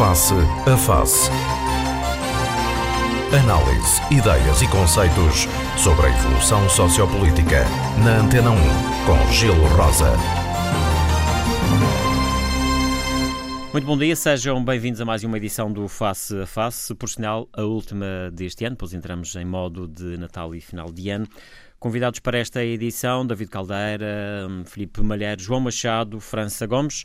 Face a Face. Análise, ideias e conceitos sobre a evolução sociopolítica. Na Antena 1, com Gelo Rosa. Muito bom dia, sejam bem-vindos a mais uma edição do Face a Face, por sinal, a última deste ano, pois entramos em modo de Natal e final de ano. Convidados para esta edição, David Caldeira, Felipe Malheiro, João Machado, França Gomes.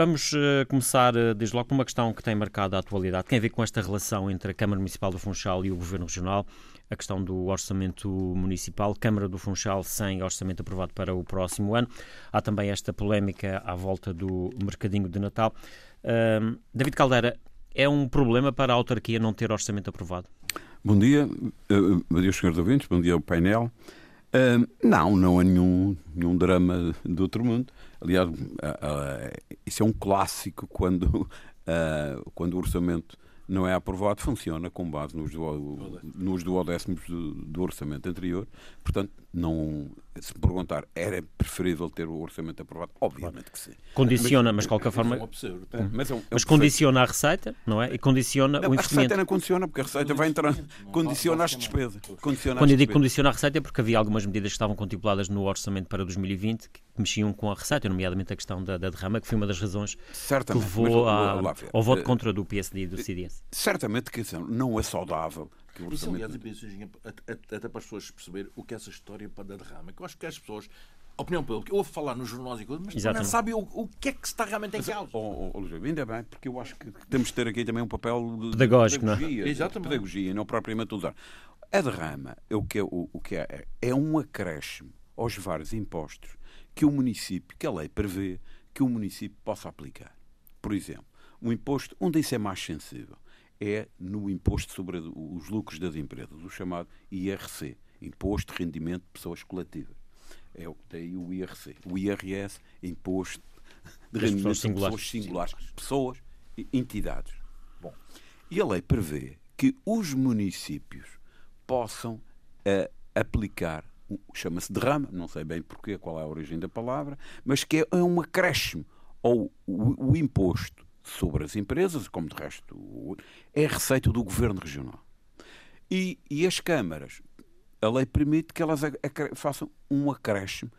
Vamos uh, começar, uh, desde logo, por uma questão que tem marcado a atualidade, tem a ver com esta relação entre a Câmara Municipal do Funchal e o Governo Regional, a questão do orçamento municipal, Câmara do Funchal sem orçamento aprovado para o próximo ano. Há também esta polémica à volta do mercadinho de Natal. Uh, David Caldeira, é um problema para a autarquia não ter orçamento aprovado? Bom dia, bom dia, senhores ouvintes, bom dia ao painel. Uh, não, não há nenhum, nenhum drama do outro mundo. Aliás, uh, uh, isso é um clássico quando, quando o orçamento não é aprovado, funciona com base nos, nos duodécimos do, do orçamento anterior. Portanto, não, se me perguntar, era preferível ter o orçamento aprovado? Obviamente que sim. Condiciona, mas, mas de qualquer forma. É um absurdo. É, mas, é um, é um mas condiciona a receita, não é? E condiciona não, o investimento. A receita não condiciona, porque a receita vai entrar. Condiciona as despesas. Condiciona Quando eu digo condiciona a receita é porque havia algumas medidas que estavam contempladas no orçamento para 2020 que mexiam com a receita, nomeadamente a questão da, da derrama, que foi uma das razões Certamente, que levou mas, a, ao voto eh, contra do PSD e do CDS. Certamente que não é saudável que Isso, aliás, eu penso, até para as pessoas perceber o que é essa história da derrama, que eu acho que as pessoas a opinião pública, ouve falar nos jornais e coisas, mas Exatamente. não sabe o, o que é que se está realmente em causa. Oh, oh, oh, ainda bem, porque eu acho que temos de ter aqui também um papel de pedagógico, pedagogia, não é? De pedagogia, não propriamente usar. A derrama, é o que é, o, o que é, é um acréscimo aos vários impostos que o município, que a lei prevê, que o município possa aplicar. Por exemplo, um imposto onde isso é mais sensível é no imposto sobre os lucros das empresas, o chamado IRC, Imposto de Rendimento de Pessoas Coletivas. É o que tem o IRC. O IRS, Imposto de Rendimento de Pessoas Singulares, pessoas e entidades. Bom, e a lei prevê que os municípios possam uh, aplicar, chama-se derrama, não sei bem porquê, qual é a origem da palavra, mas que é um acréscimo ou o, o imposto sobre as empresas, como de resto é receita do governo regional. E, e as câmaras, a lei permite que elas façam um acréscimo,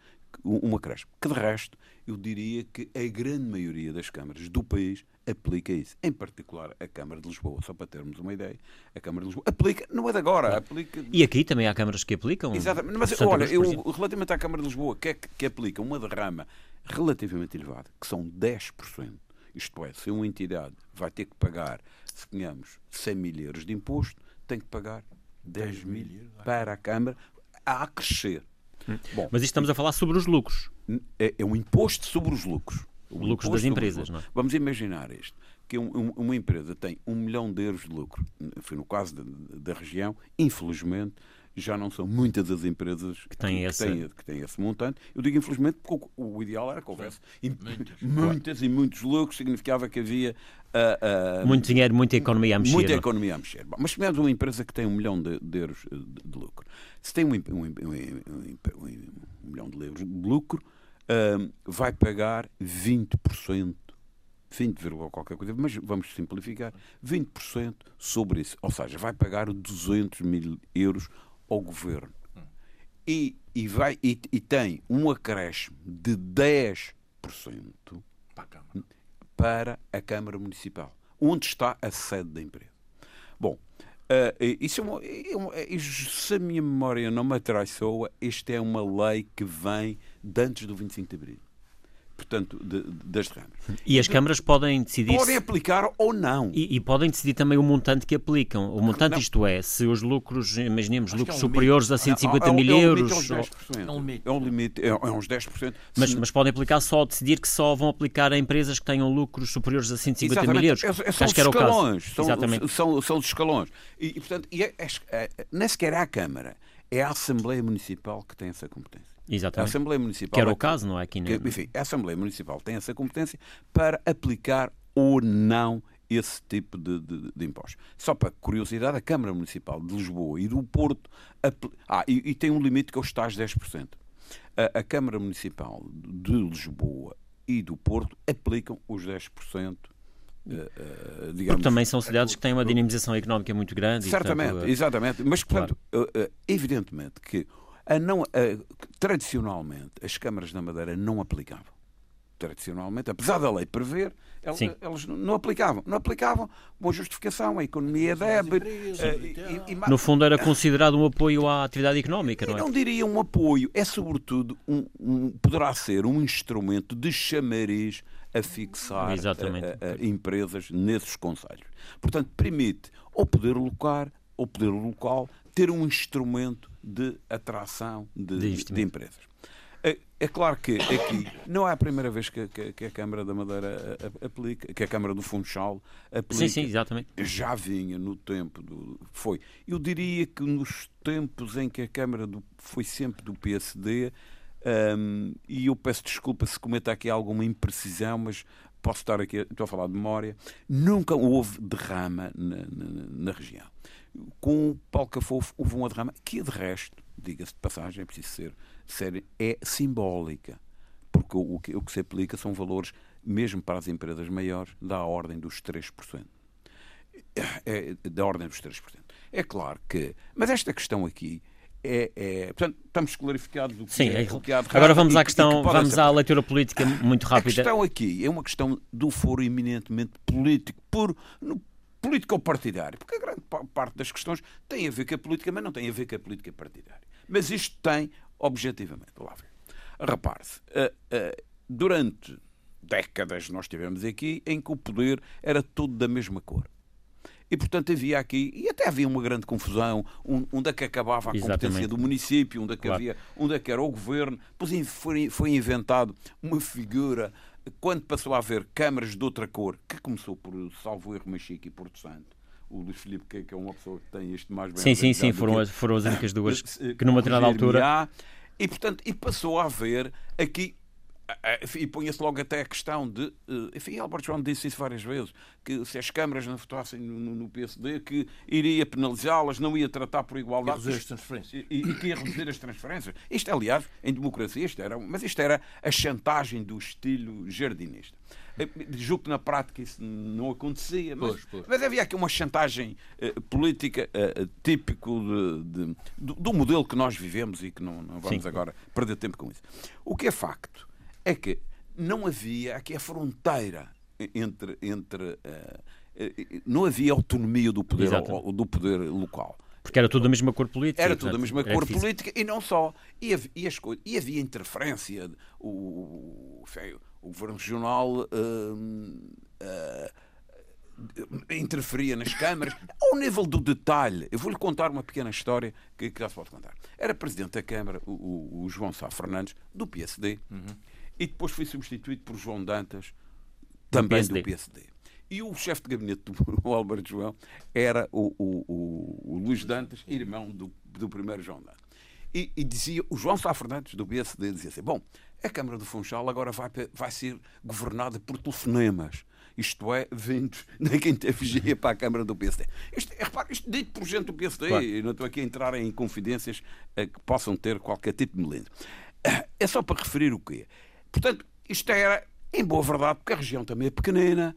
um acréscimo, que de resto eu diria que a grande maioria das câmaras do país aplica isso. Em particular a Câmara de Lisboa, só para termos uma ideia, a Câmara de Lisboa aplica, não é de agora, aplica... E aqui também há câmaras que aplicam? Exatamente, mas olha, eu, relativamente à Câmara de Lisboa, que, é, que aplica uma derrama relativamente elevada, que são 10%, isto é, se uma entidade vai ter que pagar, suponhamos, 100 mil euros de imposto, tem que pagar 10 mil para a Câmara a crescer. Hum. Bom, Mas isto estamos a falar sobre os lucros. É, é um imposto sobre os lucros. O lucros das empresas, não é? Vamos imaginar isto, que um, um, uma empresa tem um milhão de euros de lucro, foi no caso da, da região, infelizmente, já não são muitas as empresas que têm, que, essa... têm, que têm esse montante. Eu digo infelizmente porque o, o ideal era que houvesse muitas, muitas e muitos lucros, significava que havia. Uh, uh, muito dinheiro, muita economia a mexer. Muita economia a mexer. Bom, mas se tivermos uma empresa que tem um milhão de, de euros de, de, lucro, se tem um, um, um, um milhão de euros de lucro, uh, vai pagar 20%. 20, qualquer coisa, mas vamos simplificar, 20% sobre isso. Ou seja, vai pagar 200 mil euros ao governo e, e, vai, e, e tem um acréscimo de 10% para a, Câmara. para a Câmara Municipal, onde está a sede da empresa. Bom, uh, isso é uma, é uma, é, se a minha memória não me atraiçoa, esta é uma lei que vem de antes do 25 de Abril portanto, de, das derramas. E as câmaras podem decidir... Podem aplicar ou não. E, e, podem decidir também o montante que aplicam. O montante, não. isto é, se os lucros, imaginemos, lucros é um superiores limite. a 150 é, mil é um euros... É um limite, é um limite, é, uns 10%. Mas, mas podem aplicar só, decidir que só vão aplicar a empresas que tenham lucros superiores a 150 Exatamente. mil euros. É, são Acho que era escalões. São, Exatamente. São, são os escalões. E, e portanto, e é, é, nem sequer é a Câmara, é a Assembleia Municipal que tem essa competência. Exatamente. A Assembleia Municipal. Que era o caso, não é? Aqui, que, enfim, a Assembleia Municipal tem essa competência para aplicar ou não esse tipo de, de, de impostos. Só para curiosidade, a Câmara Municipal de Lisboa e do Porto. Ah, e, e tem um limite que é os tais 10%. A, a Câmara Municipal de Lisboa e do Porto aplicam os 10% Uh, digamos, Porque também são cidades que têm uma dinamização económica muito grande. Certamente, e, portanto, exatamente. Mas, portanto, claro. evidentemente que a não, a, tradicionalmente as câmaras da Madeira não aplicavam. Tradicionalmente, apesar da lei prever, elas, elas não aplicavam. Não aplicavam com justificação, a economia débil. No fundo, era considerado um apoio à atividade económica, não é? Eu não diria um apoio, é sobretudo um, um, poderá ser um instrumento de chamariz a fixar a, a, a empresas nesses conselhos. Portanto, permite ao poder local, ao poder local ter um instrumento de atração de, de, de empresas. É, é, claro que aqui não é a primeira vez que, que, que, a Câmara da Madeira aplica, que a Câmara do Funchal aplica. Sim, sim, exatamente. Já vinha no tempo do. Foi. Eu diria que nos tempos em que a Câmara do, foi sempre do PSD, um, e eu peço desculpa se cometa aqui alguma imprecisão, mas posso estar aqui, estou a falar de memória, nunca houve derrama na, na, na região. Com o Paulo Cafofo houve uma derrama que, de resto, diga-se de passagem, é preciso ser sério, é simbólica. Porque o, o, que, o que se aplica são valores, mesmo para as empresas maiores, da ordem dos 3%. É, é, da ordem dos 3%. É claro que. Mas esta questão aqui é, é, portanto, estamos clarificados do que Sim, é, é, que Agora vamos à questão, vamos à leitura política muito rápida. A questão aqui é uma questão do foro eminentemente político, puro, no, político ou partidário, porque a grande parte das questões tem a ver com a política, mas não tem a ver com a política partidária. Mas isto tem, objetivamente, lá ver. Repare-se, uh, uh, durante décadas nós tivemos aqui em que o poder era todo da mesma cor. E, portanto, havia aqui, e até havia uma grande confusão, onde é que acabava a Exatamente. competência do município, onde é que, claro. havia, onde é que era o governo. Depois foi, foi inventado uma figura, quando passou a haver câmaras de outra cor, que começou por Salvo Erro, Machique e Porto Santo, o Luís Filipe, que é uma pessoa que tem isto mais bem. Sim, sim, sim, foram, as, foram as únicas duas que numa determinada altura. E, portanto, e passou a haver aqui e punha-se logo até a questão de. Eh, enfim, Albert João disse isso várias vezes, que se as câmaras não votassem no, no PSD, que iria penalizá-las, não ia tratar por igualdade. E reduzir as transferências. E, e, que ia reduzir as transferências. Isto, aliás, em democracia, isto era, mas isto era a chantagem do estilo jardinista. Eh, julgo que na prática isso não acontecia, mas, pois, pois. mas havia aqui uma chantagem uh, política uh, típico de, de, do, do, modelo que nós vivemos e que não, não vamos Sim. agora perder tempo com isso. O que é facto é que não havia aqui a fronteira entre. entre uh, não havia autonomia do poder, do poder local. Porque era tudo da mesma cor política. Era tudo da mesma cor difícil. política e não só. E havia, e, as, e havia interferência. O, o, governo regional uh, uh, interferia nas câmaras, ao nível do detalhe. Eu vou-lhe contar uma pequena história que, que já se pode contar. Era presidente da Câmara o, o, o João Sá Fernandes, do PSD. Uhum e depois foi substituído por João Dantas, também do PSD. Do PSD. E o chefe de gabinete do Álvaro João era o, o, o, o Luís Dantas, irmão do, do primeiro João Dantas. E, e, dizia, o João Sá Fernandes, do PSD, dizia assim: bom, a Câmara do Funchal agora vai, vai ser governada por telefonemas. Isto é, vindos da quinta vigia para a Câmara do PSD. Isto, é, repare, isto dito por gente do PSD, claro. e não estou aqui a entrar em confidências eh, que possam ter qualquer tipo de melindre. É só para referir o quê? Portanto, isto era, em boa verdade, porque a região também é pequenina,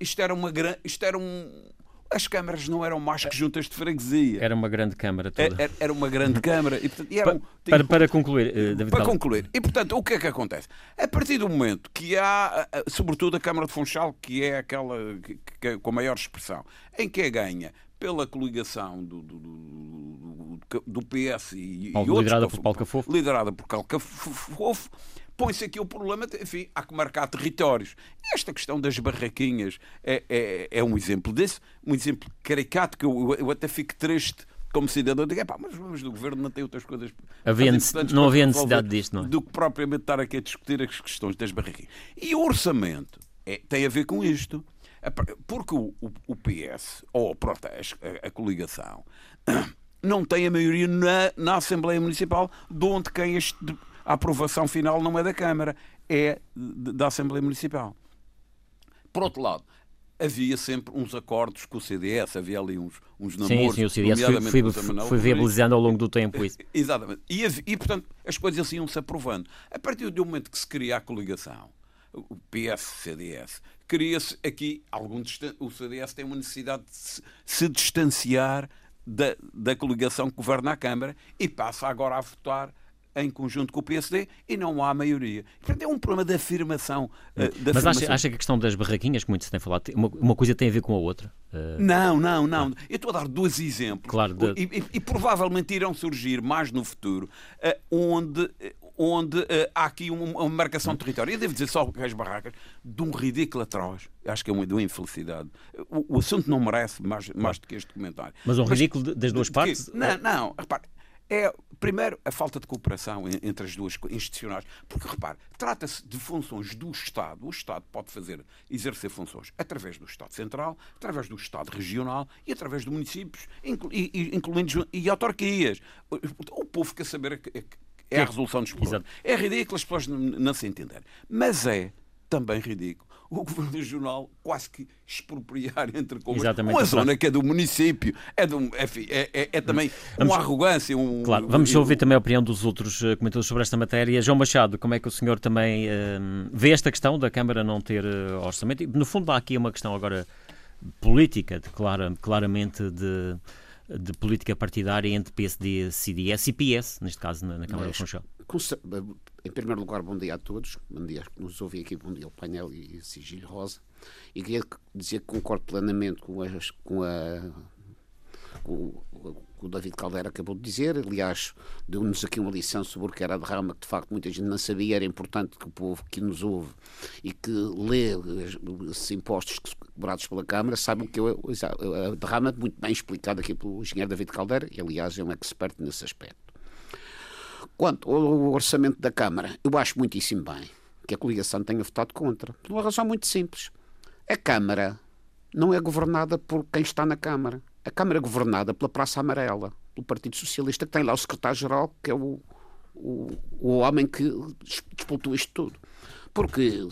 isto era uma grande. Isto era um. As câmaras não eram mais que juntas de freguesia. Era uma grande câmara toda. Era, era uma grande câmara. E, portanto, e para, para, para, concluir, uh, David Para concluir. E, portanto, o que é que acontece? A partir do momento que há, sobretudo a Câmara de Funchal, que é aquela que, que, com a maior expressão, em que é ganha pela coligação do, do, do, do PS e, Paulo, e outros... Liderada por Paulo Cafofo. Liderada por Paulo Cafofo põe-se aqui o problema, enfim, há que marcar territórios. Esta questão das barraquinhas é, é, é um exemplo desse, um exemplo caricato que eu, eu até fico triste como cidadão, digo, pá, mas vamos do governo não tem outras coisas. Havia não havia necessidade disto, não é? Do que propriamente estar aqui a discutir as questões das barraquinhas. E o orçamento é, tem a ver com isto. Porque o, o, o PS, ou pronto, a, a, coligação, não tem a maioria na, na Assembleia Municipal, de onde quem este a aprovação final não é da Câmara, é da Assembleia Municipal. Por outro lado, havia sempre uns acordos com o CDS, havia ali uns, uns namoros. Sim, sim, o CDS foi, foi, foi viabilizando ao longo do tempo isso. Exatamente. E, e portanto, as coisas iam-se aprovando. A partir do momento que se cria a coligação, o PS-CDS. Cria-se aqui algum o CDS tem uma necessidade de se distanciar da, da coligação que governa a Câmara e passa agora a votar em conjunto com o PSD e não há maioria. Portanto, é um problema de afirmação. Uh, de Mas afirmação. Acha, acha, que a questão das barraquinhas, que muito se tem falado, uma, uma coisa tem a ver com a outra? Uh... Não, não, não. Ah. Eu estou a dar dois exemplos. Claro, de... e, e, e, provavelmente irão surgir mais no futuro, uh, onde onde uh, há aqui uma, uma marcação de território. Eu devo dizer só que as barracas, de um ridículo atroz. Acho que é uma, de uma infelicidade. O, o assunto não merece mais, mais do que este comentário. Mas um ridículo Mas, das duas partes? Que, não, não, repare. É, primeiro, a falta de cooperação entre as duas institucionais. Porque, repare, trata-se de funções do Estado. O Estado pode fazer, exercer funções através do Estado Central, através do Estado Regional e através de municípios, incluindo e autarquias. O povo quer saber é a resolução dos problemas. É ridículo, as pessoas não se entenderem. Mas é também ridículo o Governo Regional quase que expropriar entre comuns uma zona que é do município. É, do, é, é, é também vamos, uma arrogância. Um, claro, vamos um, ouvir também a opinião dos outros eh, comentadores sobre esta matéria. João Machado, como é que o senhor também uh, vê esta questão da Câmara não ter uh, orçamento? E, no fundo, há aqui uma questão agora política, de, clara, claramente de de política partidária entre PSD, CDS e PS, neste caso na, na Câmara Mas, do Funchal. Em primeiro lugar, bom dia a todos. Bom dia que nos ouvem aqui, bom dia ao painel e Sigilho Rosa. E queria dizer que concordo plenamente com, as, com a com, o David Caldeira acabou de dizer. Aliás, deu-nos aqui uma lição sobre o que era a derrama, que de facto muita gente não sabia. Era importante que o povo que nos ouve e que lê esses impostos cobrados pela Câmara saibam que a derrama é muito bem explicada aqui pelo engenheiro David Caldeira, e aliás é um expert nesse aspecto. Quanto ao orçamento da Câmara, eu acho muitíssimo bem que a coligação tenha votado contra, por uma razão muito simples. A Câmara não é governada por quem está na Câmara a Câmara é governada pela Praça Amarela, pelo Partido Socialista, que tem lá o secretário-geral, que é o, o, o homem que disputou isto tudo. Porque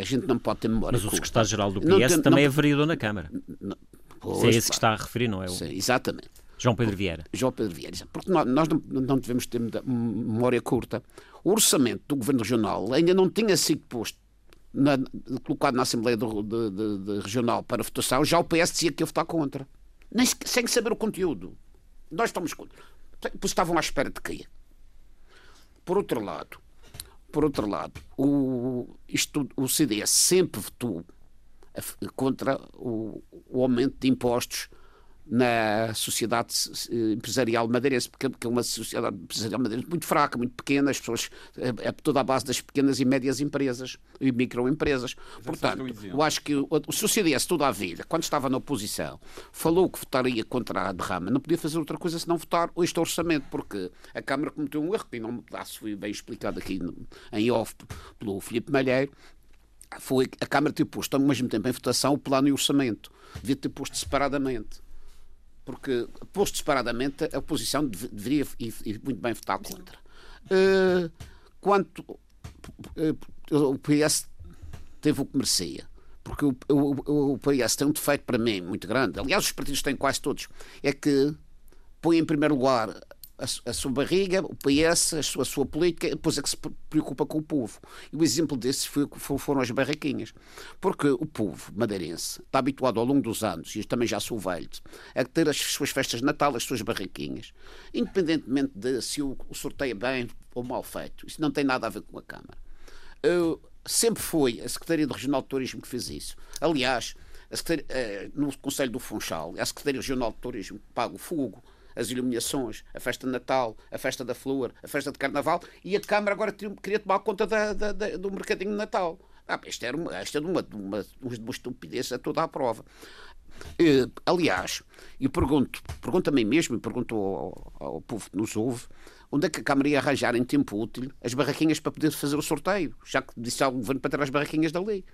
a gente não pode ter memória. Mas o secretário-geral do PS tem, também não, é vereador na Câmara. Não, pois, Se é esse que está a referir, não é? O... Sim, exatamente. João Pedro Vieira. João Pedro Vieira. Porque nós, não, devemos ter memória curta. O orçamento do Governo Regional ainda não tinha sido posto, na, colocado na Assembleia do, de, de, de Regional para votação, já o PS dizia que ia votar contra nem sem saber o conteúdo. Nós estamos. Pois estavam à espera de quê? Por outro lado, por outro lado, o, isto, o CDS sempre votou contra o, o aumento de impostos na sociedade empresarial madeirense, porque é uma sociedade empresarial madeirense muito fraca, muito pequena, as pessoas é, é toda a base das pequenas e médias empresas e microempresas. Portanto, eu acho que o, o CDS toda a vida, quando estava na oposição, falou que votaria contra a derrama, não podia fazer outra coisa senão votar este orçamento, porque a Câmara cometeu um erro, que não me foi bem explicado aqui em off pelo Filipe Malheiro, foi a Câmara ter posto ao mesmo tempo em votação o plano e o orçamento. Devia ter posto separadamente porque, posto separadamente, a oposição deveria e, muito bem votar contra. Uh, quanto uh, o PS teve o que merecia, porque o, o, o PS tem um defeito para mim muito grande, aliás, os partidos têm quase todos, é que põe em primeiro lugar a, a, sua barriga, o PS, a sua, a sua política, depois é que se preocupa com o povo. E o exemplo desse foi, foram as barraquinhas. Porque o povo madeirense está habituado ao longo dos anos, e eu também já sou velho, a ter as suas festas de Natal, as suas barraquinhas, independentemente de se o, o sorteio é bem ou mal feito. Isso não tem nada a ver com a Câmara. Eu, sempre foi a Secretaria do Regional de Turismo que fez isso. Aliás, eh, no Conselho do Funchal, é a Secretaria Regional de Turismo que paga o fogo, as iluminações, a festa de Natal, a festa da Flor, a festa de Carnaval, e a Câmara agora queria tomar conta da, da, da, do mercadinho de Natal. Ah, isto era uma, isto era uma, uma, uma estupidez a toda a prova. Uh, aliás, eu pergunto, pergunto a mim mesmo e pergunto ao, ao, povo que nos ouve, onde é que a Câmara ia arranjar em tempo útil as barraquinhas para poder fazer o sorteio, já que disse ao Governo para ter as barraquinhas da lei.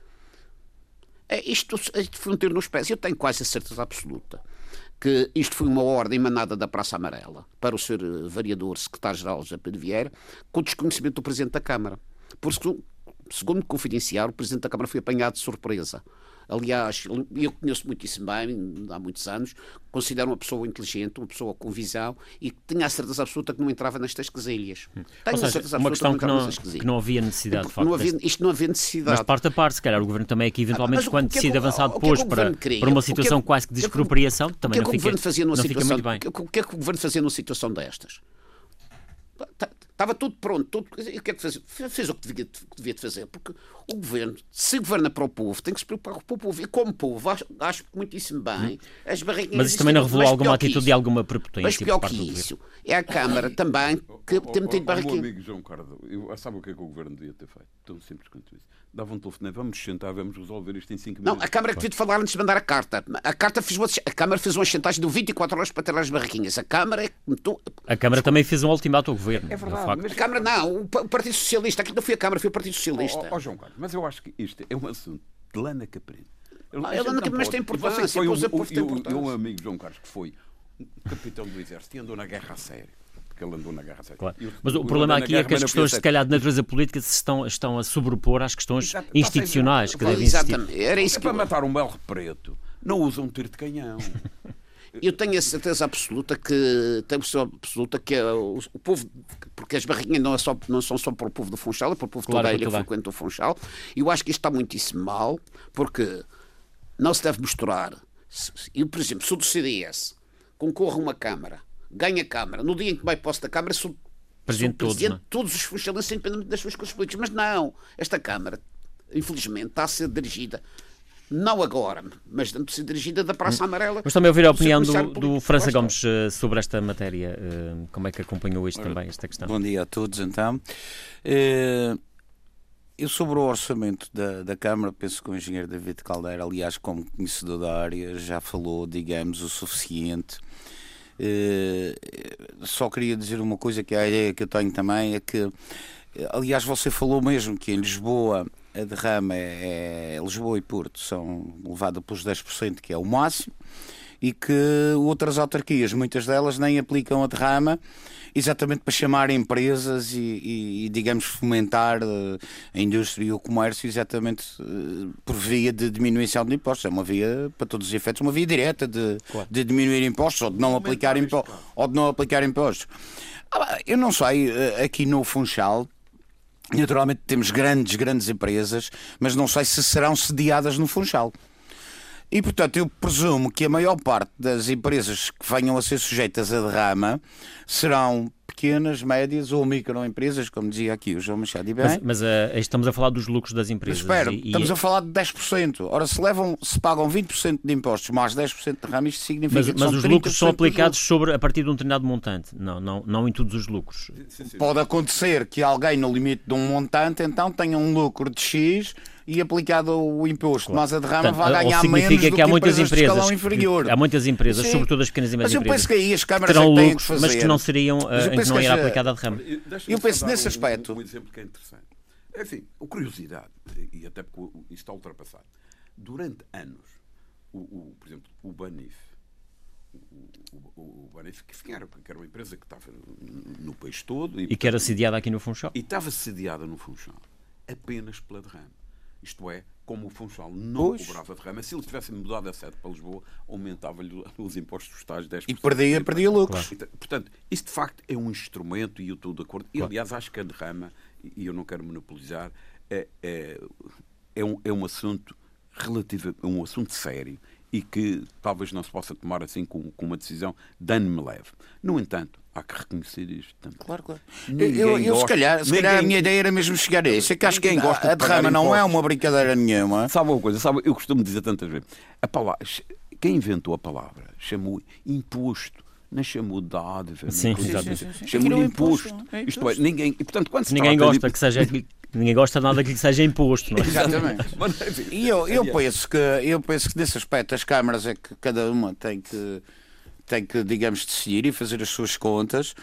É, isto, isto foi um tiro nos pés. Eu tenho quase a certeza absoluta que isto foi uma ordem emanada da Praça Amarela para o Sr. Variador, Secretário-Geral Pedro Vieira, com desconhecimento do Presidente da Câmara. Porque segundo confidenciar, o Presidente da Câmara foi apanhado de surpresa. Aliás, eu conheço muitíssimo bem, há muitos anos, considero uma pessoa inteligente, uma pessoa com visão e que tinha a certeza absoluta que não entrava nestas quesilhas. Hum. Tenho seja, a certeza uma questão que não, que não havia necessidade, de facto. Não havia, isto não havia necessidade. Mas parte a parte, se calhar o Governo também aqui, eventualmente, quando é decide avançar depois é para, para uma situação quase que de expropriação, também não fica, não fica muito bem. O que é que o Governo fazia numa situação destas? Estava tudo pronto. Tudo, e o que é que fez? Fez o que devia, devia fazer. Porque o governo, se governa para o povo, tem que se preocupar com o povo. E como povo, acho, acho muitíssimo bem. As barriguinhas. Mas isso também não revelou alguma atitude de alguma prepotência. Mas pior que isso, é a Câmara também que tem metido barriguinhas. Meu amigo João Cardo, eu, sabe o que é que o governo devia ter feito? Tão simples quanto isso. Dava um telefone, vamos sentar, vamos resolver isto em 5 minutos. Não, a Câmara devia falar antes de mandar a carta. A, carta fez uma, a Câmara fez uma chantagem de 24 horas para ter as barraquinhas. A Câmara é que. A Câmara também fez um ultimato ao governo. É verdade. Mas a Câmara não, o Partido Socialista. Aqui não foi a Câmara, foi o Partido Socialista. Ó oh, oh, João Carlos, mas eu acho que isto é um assunto de lana caprina. Ah, ela não, mas tem importância. Foi um, um, um, um amigo João Carlos que foi capitão do exército e andou na guerra a sério porque ele andou na guerra séria. Claro. Mas o, o problema aqui é que as questões, se calhar, de natureza política se estão, estão a sobrepor às questões Exato, institucionais que devem existir. Exatamente. Era isso é que para matar um belo preto, não usam um tiro de canhão. Eu tenho a certeza absoluta que tenho a certeza absoluta que é o, o, povo, porque as barrinhas não, é só, não são só para o povo do Funchal, é para o povo claro, toda a ilha que frequenta o Funchal. E eu acho que isto está muitíssimo mal, porque não se deve misturar. Eu, por exemplo, sou do CDS, concorro a uma Câmara, ganha a Câmara, no dia em que vai posse da Câmara, sou presidente, sou presidente de todos, todos os funcionários, independente das suas coisas políticas. Mas não, esta Câmara, infelizmente, está a ser dirigida não agora, mas de ser dirigida da Praça hum. Amarela. Mas também ouvir a opinião do, do França Gomes uh, sobre esta matéria. Uh, como é que acompanhou isto também, esta questão? Bom dia a todos, então. Uh, eu sobre o orçamento da, da Câmara, penso que o engenheiro David Caldeira, aliás, como conhecedor da área, já falou, digamos, o suficiente eh, só queria dizer uma coisa que é a ideia que eu tenho também é que, aliás, você falou mesmo que em Lisboa a derrama é, é Lisboa e Porto são levadas pelos 10%, que é o máximo, e que outras autarquias, muitas delas, nem aplicam a derrama exatamente para chamar empresas e, e, e digamos, fomentar uh, a indústria e o comércio exatamente uh, por via de diminuição de impostos. É uma via, para todos os efeitos, uma via direta de, claro. de diminuir impostos ou de não aplicar, impo ou de não aplicar impostos. Ah, eu não sei, uh, aqui no Funchal, Naturalmente temos grandes, grandes empresas, mas não sei se serão sediadas no Funchal. E, portanto, eu presumo que a maior parte das empresas que venham a ser sujeitas a derrama serão pequenas, médias ou microempresas, como dizia aqui o João Machado e bem. Mas, mas uh, estamos a falar dos lucros das empresas. Mas espera, e, estamos e... a falar de 10%. Ora, se, levam, se pagam 20% de impostos mais 10% de derrama, isto significa mas, que Mas os lucros são aplicados sobre, a partir de um determinado montante, não, não, não em todos os lucros. Pode acontecer que alguém no limite de um montante, então, tenha um lucro de X e aplicado o imposto, claro. mas a derrama Portanto, vai ganhar menos do que, há muitas empresas, inferior. Há muitas empresas, Sim. sobretudo as pequenas e médias empresas, mas eu penso que aí as câmaras terão é lucros, mas que não seriam, uh, que não irá aplicada a derrama. Eu penso nesse aspecto. Um, um exemplo que é interessante. Enfim, a curiosidade, e até porque isto está ultrapassado. Durante anos, o, o por exemplo, o Banif, o, o, o Banif, que era, que era uma empresa que estava no país todo. E, e que era sediada aqui no Funchal. E estava sediada no Funchal apenas pela derrama. Isto é, como o Funchal não pois. cobrava derrama, se eles tivessem mudado a sede para Lisboa, aumentava-lhe os impostos tais 10%. E perdia, perdia lucros. Claro. Portanto, isso de facto é um instrumento e eu estou de acordo. E, aliás, acho que a derrama, e eu não quero monopolizar, é, é, é, um, é um assunto relativo, é um assunto sério e que talvez não se possa tomar assim com, com uma decisão dano-me leve. No entanto, há que reconhecer isto também. Claro, claro. Eu, eu, se calhar, se ninguém... calhar a minha ideia era mesmo chegar a isso. É que acho que quem gosta a derrama não é uma brincadeira nenhuma. Sabe uma coisa? Sabe, eu costumo dizer tantas vezes. A palavra, quem inventou a palavra chamou imposto não chamou de dádiva. Sim, exatamente. Chamou de imposto. É Isto é, ninguém, e, portanto, quando ninguém gosta de... que seja Ninguém gosta de nada que seja imposto, não é? Exatamente. e eu, eu, penso que, eu penso que nesse aspecto as câmaras é que cada uma tem que, tem que digamos, decidir e fazer as suas contas.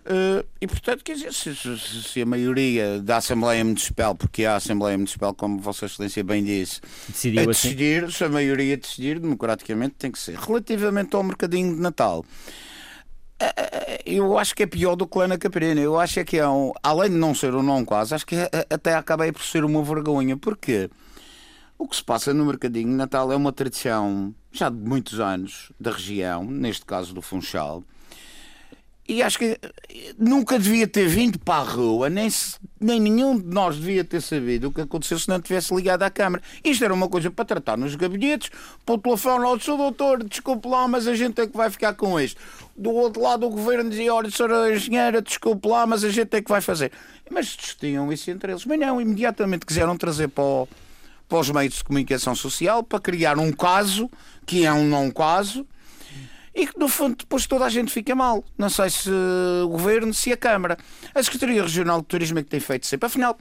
Uh, e portanto, quer dizer, se, se, a maioria da Assembleia Municipal, porque a Assembleia Municipal, como Vossa Excelência bem disse, Decidiu é assim? decidir, assim? se a maioria decidir democraticamente, tem que ser. Relativamente ao mercadinho de Natal, Eu acho que é pior do que lá na Caprina. Eu acho é que é um, além de não ser um não quase, acho que até acabei por ser uma vergonha. Porquê? O que se passa no Mercadinho Natal é uma tradição já de muitos anos da região, neste caso do Funchal. E acho que nunca devia ter vindo para a rua, nem, se, nem nenhum de nós devia ter sabido o que aconteceu se não tivesse ligado à Câmara. Isto era uma coisa para tratar nos gabinetes, para o telefone ao seu doutor, desculpe lá, mas a gente é que vai ficar com isto. Do outro lado, o governo dizia: olha, senhora engenheira, desculpe lá, mas a gente é que vai fazer. Mas distinham isso entre eles. Mas não, imediatamente quiseram trazer para, o, para os meios de comunicação social para criar um caso, que é um não caso e que, no fundo, depois toda a gente fica mal. Não sei se o Governo, se a Câmara. A Secretaria Regional de Turismo é que tem feito sempre. Afinal,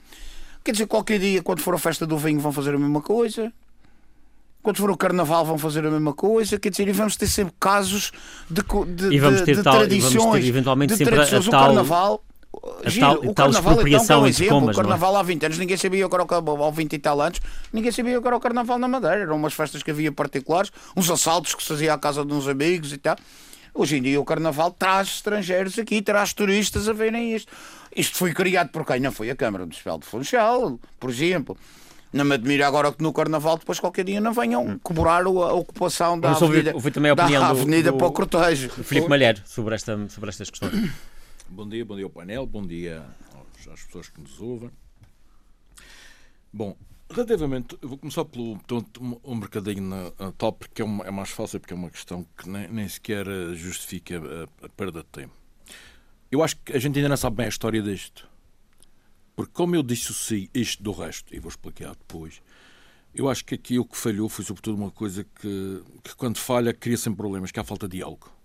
quer dizer, qualquer dia, quando for a festa do vinho, vão fazer a mesma coisa. Quando for o Carnaval, vão fazer a mesma coisa. Quer dizer, e vamos ter sempre casos de, de, e vamos ter de, tal, tradições. vamos ter eventualmente de sempre tradições. a tal... O Carnaval Giro, tal, o tal Carnaval então, é um exemplo, comas, o Carnaval é? há 20 anos, ninguém sabia o que era o, há 20 e tal anos, ninguém sabia o que era o Carnaval na Madeira, eram umas festas que havia particulares, uns assaltos que se fazia à casa de uns amigos e tal. Hoje em dia o Carnaval traz estrangeiros aqui, traz turistas a verem isto. Isto foi criado por quem? Não foi a Câmara Municipal de Funchal, por exemplo. Não me admira agora que no Carnaval depois qualquer dia não venham hum. cobrar a ocupação da avenida, ouvi, também a opinião da avenida do, do, para o cortejo. Filipe Malher sobre, esta, sobre estas questões. Bom dia, bom dia ao painel, bom dia às pessoas que nos ouvem. Bom, relativamente, vou começar pelo portanto, um mercadinho na, top, porque é, uma, é, mais fácil, porque é uma questão que nem, nem sequer eh, justifica a, a, perda de tempo. Eu acho que a gente ainda não sabe bem a história disto. Porque como eu dissociei isto do resto, e vou explicar depois, eu acho que aqui o que falhou foi sobretudo uma coisa que, que quando falha cria sempre problemas, que é a falta de diálogo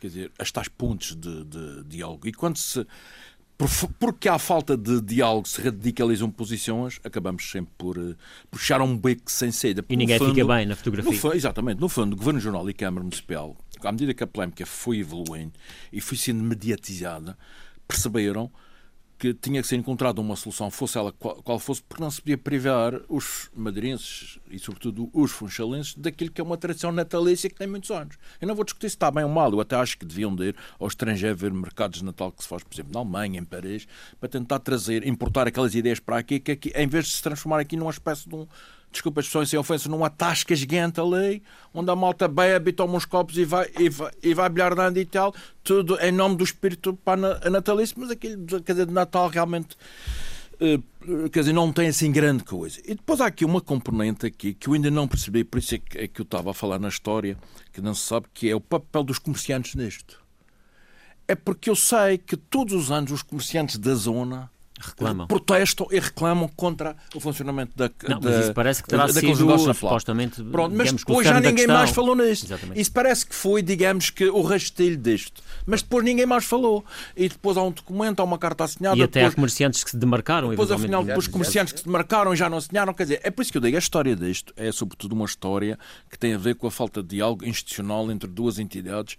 quer dizer, as tais pontes de, de, diálogo. E quando se. Porque há falta de diálogo, se radicalizam posições, acabamos sempre por uh, puxar um beco sem saída. E ninguém fundo, fica bem na fotografia. Fundo, exatamente. No fundo, o Governo Jornal e Câmara Municipal, à medida que a polémica foi evoluindo e foi sendo mediatizada, perceberam que tinha que ser encontrada uma solução, fosse ela qual, fosse, porque não se podia privar os madeirenses e, sobretudo, os funchalenses daquilo que é uma tradição natalícia que tem muitos anos. Eu não vou discutir se está bem ou mal, eu até acho que deviam ir ao estrangeiro ver mercados de Natal que se faz, por exemplo, na Alemanha, em Paris, para tentar trazer, importar aquelas ideias para aqui, que aqui, em vez de se transformar aqui numa espécie de um desculpa as expressões sem ofensa, numa tasca gigante ali, onde a malta bebe toma uns copos e vai, e vai, e vai bilhardando e tal, tudo em nome do espírito a natalício, mas aquilo, quer dizer, de Natal realmente uh, quer dizer, não tem assim grande coisa. E depois há aqui uma componente aqui que eu ainda não percebi, por isso é que, é que eu estava a falar na história, que não se sabe, que é o papel dos comerciantes nisto. É porque eu sei que todos os anos os comerciantes da zona reclamam. protestam e reclamam contra o funcionamento da Não, da, mas isso parece que terá da, sido supostamente Pronto, mas depois já ninguém mais falou nisto. Exatamente. Isso parece que foi, digamos que, o rastilho disto. Mas depois ninguém mais falou. E depois há um documento, há uma carta assinada. E até depois, há comerciantes que se demarcaram. Depois, afinal, depois comerciantes que se demarcaram e já não assinaram. Quer dizer, é por isso que eu digo, a história disto é sobretudo uma história que tem a ver com a falta de diálogo institucional entre duas entidades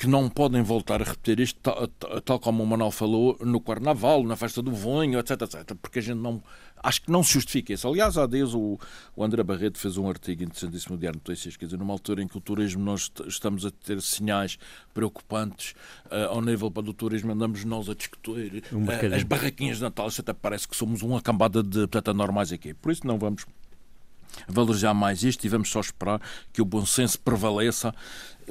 que não podem voltar a repetir isto, tal, tal, como o Manuel falou, no Carnaval, na festa do Vonho, etc, etc. Porque a gente não. Acho que não se justifica isso. Aliás, há dias o, o André Barreto fez um artigo interessantíssimo no Diário Notícias, quer dizer, numa altura em que o turismo nós estamos a ter sinais preocupantes uh, ao nível do turismo, andamos nós a discutir um uh, as barraquinhas de Natal, até parece que somos uma cambada de portanto, anormais aqui. Por isso não vamos valorizar mais isto e vamos só esperar que o bom senso prevaleça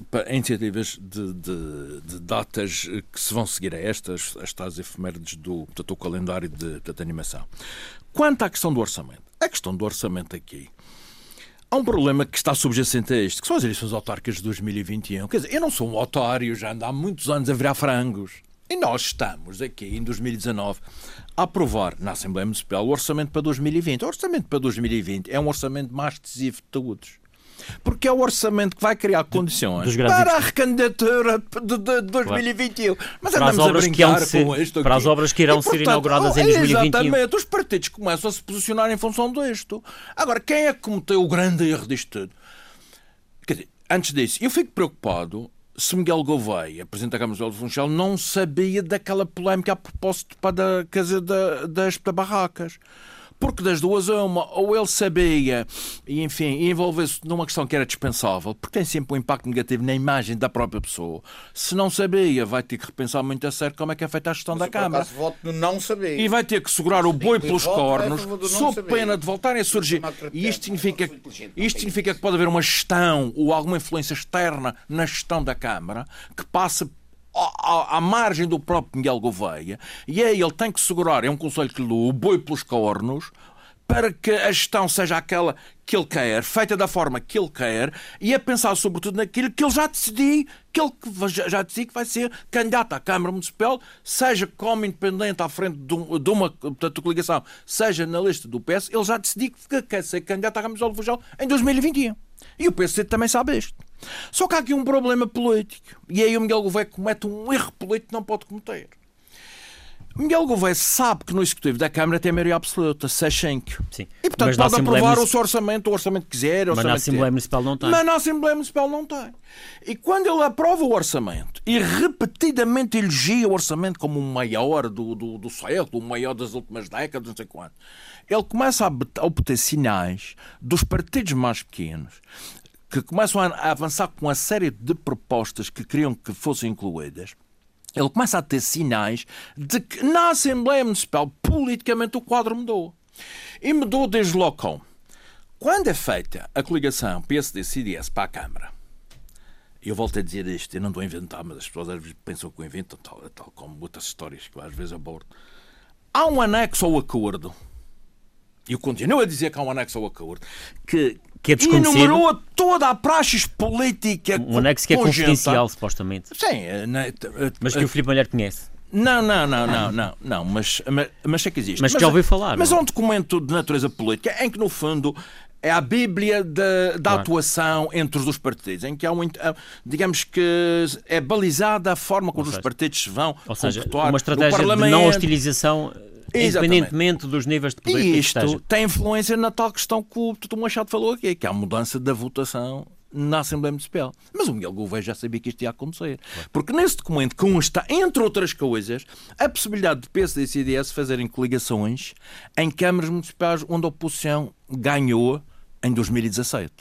para iniciativas de, de, de, datas que se vão seguir a estas, as tais efemérides do, do calendário de, de animação. Quanto à questão do orçamento, a questão do orçamento aqui Há um problema que está subjacente a este, que são as eleições autárquicas de 2021. Quer dizer, eu não sou um otário, já ando há muitos anos a virar frangos. E nós estamos aqui em 2019 a aprovar na Assembleia Municipal o orçamento para 2020. O orçamento para 2020 é um orçamento mais decisivo de todos porque é o orçamento que vai criar condições para a recandidatura de, de, de 2021. Claro. Mas para andamos a brincar ser, com isto Para as obras que irão e, portanto, ser inauguradas em 2021. Exatamente, os partidos começam a se posicionar em função disto. Agora, quem é que cometeu o grande erro disto tudo? Quer dizer, antes disso, eu fico preocupado se Miguel Gouveia, Presidente da Câmara de Funchal, não sabia daquela polémica a propósito para da casa da, das da barracas porque das duas uma, ou ele sabia e, enfim, envolveu-se numa questão que era dispensável, porque tem sempre um impacto negativo na imagem da própria pessoa. Se não sabia, vai ter que repensar muito a sério como é que é feita a gestão Mas da Câmara. voto no não saber. E vai ter que segurar o boi pelos é cornos, sob pena de voltarem a surgir. E isto significa, isto significa que pode haver uma gestão ou alguma influência externa na gestão da Câmara que passa à, margem do próprio Miguel Gouveia. E aí ele tem que segurar, é um conselho que lhe o boi pelos cornos para que a gestão seja aquela que ele quer, feita da forma que ele quer, e a pensar sobretudo naquilo que ele já decidiu, que ele já decidiu que vai ser candidato à Câmara Municipal, seja como independente à frente de, um- de uma portanto, coligação, seja na lista do PS, ele já decidiu que quer ser candidato à Câmara Municipal em 2021. E o PC também sabe isto. Só que há aqui um problema político. E aí o Miguel Gouveia comete um erro político que não pode cometer. Miguel Gouveia sabe que no Executivo da Câmara tem maioria absoluta, 6-5. Sim. E, portanto, Mas pode aprovar o seu orçamento, o orçamento que quiser. Mas na Assembleia. Municipal não tem. Mas na Assembleia Municipal não tem. E quando ele aprova o orçamento e repetidamente elogia o orçamento como o maior do, do, do século, o maior das últimas décadas, não sei quanto, ele começa a obter sinais dos partidos mais pequenos que começam a avançar com uma série de propostas que queriam que fossem incluídas. Ele começa a ter sinais de que na Assembleia Municipal, politicamente, o quadro mudou. E mudou desde logo? Quando é feita a coligação PSD-CDS para a Câmara, eu volto a dizer isto, eu não estou a inventar, mas as pessoas às vezes pensam que eu invento, tal, tal como muitas histórias que eu às vezes abordo. Há um anexo ao acordo, e eu continuo a dizer que há um anexo ao acordo, que, Que é desconhecido. enumerou toda a praxis política Um anexo que é conjunta. confidencial, supostamente. Sim, eh, né, eh, Mas que o Filipe Malher conhece. não, não, não, não, não, não, mas, mas, mas sei que existe. Mas que já ouviu falar, Mas não? é um documento de natureza política em que, no fundo, é a Bíblia da, da Claro. atuação entre os dois partidos, em que há um, digamos que é balizada a forma como os partidos vão Ou seja, uma estratégia de não hostilização, eh, Exatamente. independentemente dos níveis de poder E que isto esteja. tem influência na tal questão que o Tuto Machado falou aqui, que é a mudança da votação na Assembleia Municipal. Mas o Miguel Gouveia já sabia que isto ia acontecer. Porque nesse documento consta, entre outras coisas, a possibilidade de PSD e CDS fazerem coligações em câmaras municipais onde a oposição ganhou em 2017.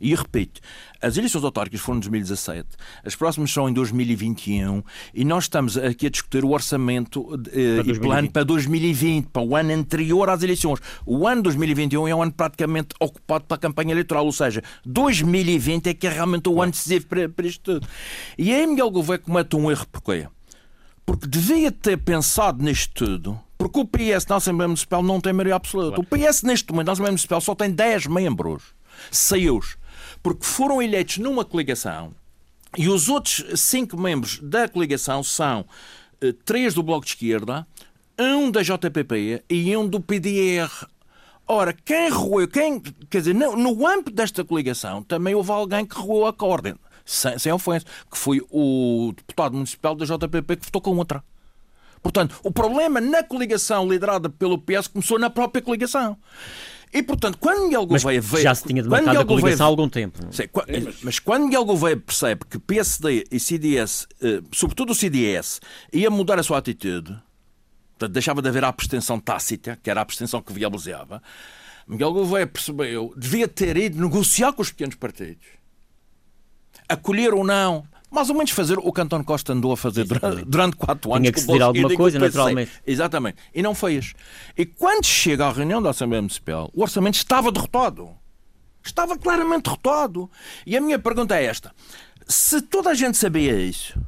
E repito, as eleições autárquicas foram em 2017, as próximas são em 2021 e nós estamos aqui a discutir o orçamento eh, e plano 2020. para 2020, para o ano anterior às eleições. O ano 2021 é um ano praticamente ocupado para a campanha eleitoral, ou seja, 2020 é que é realmente o ano decisivo para, para isto tudo. E aí Miguel Gouveia comete um erro, porquê? Porque devia ter pensado nisto tudo, porque o PS na Assembleia Municipal não tem maioria absoluta. O PS neste momento na Assembleia Municipal só tem 10 membros, saiu porque foram eleitos numa coligação e os outros cinco membros da coligação são eh, três do Bloco de Esquerda, um da JPP e um do PDR. Ora, quem roeu, quem, quer dizer, no, no âmbito desta coligação também houve alguém que roeu a ordem, sem, sem ofensa, que foi o deputado municipal da JPP que votou contra. Portanto, o problema na coligação liderada pelo PS começou na própria coligação. E, portanto, quando Miguel Mas Gouveia veio... já se tinha quando demarcado a Miguel Gouveia- coligação há algum tempo. é? Sim, qua- mas... quando Miguel Gouveia percebe que PSD e CDS, eh, sobretudo o CDS, ia mudar a sua atitude, portanto, deixava de haver a abstenção tácita, que era a abstenção que viabilizava, Miguel Gouveia percebeu, devia ter ido negociar com os pequenos partidos. Acolher ou não. Mais ou menos fazer o que António Costa andou a fazer durante, durante quatro anos. Tinha que o Bloco alguma o coisa, naturalmente. Exatamente. E não fez. E quando chega à reunião da Assembleia Municipal, o orçamento estava derrotado. Estava claramente derrotado. E a minha pergunta é esta: se toda a gente sabia isso,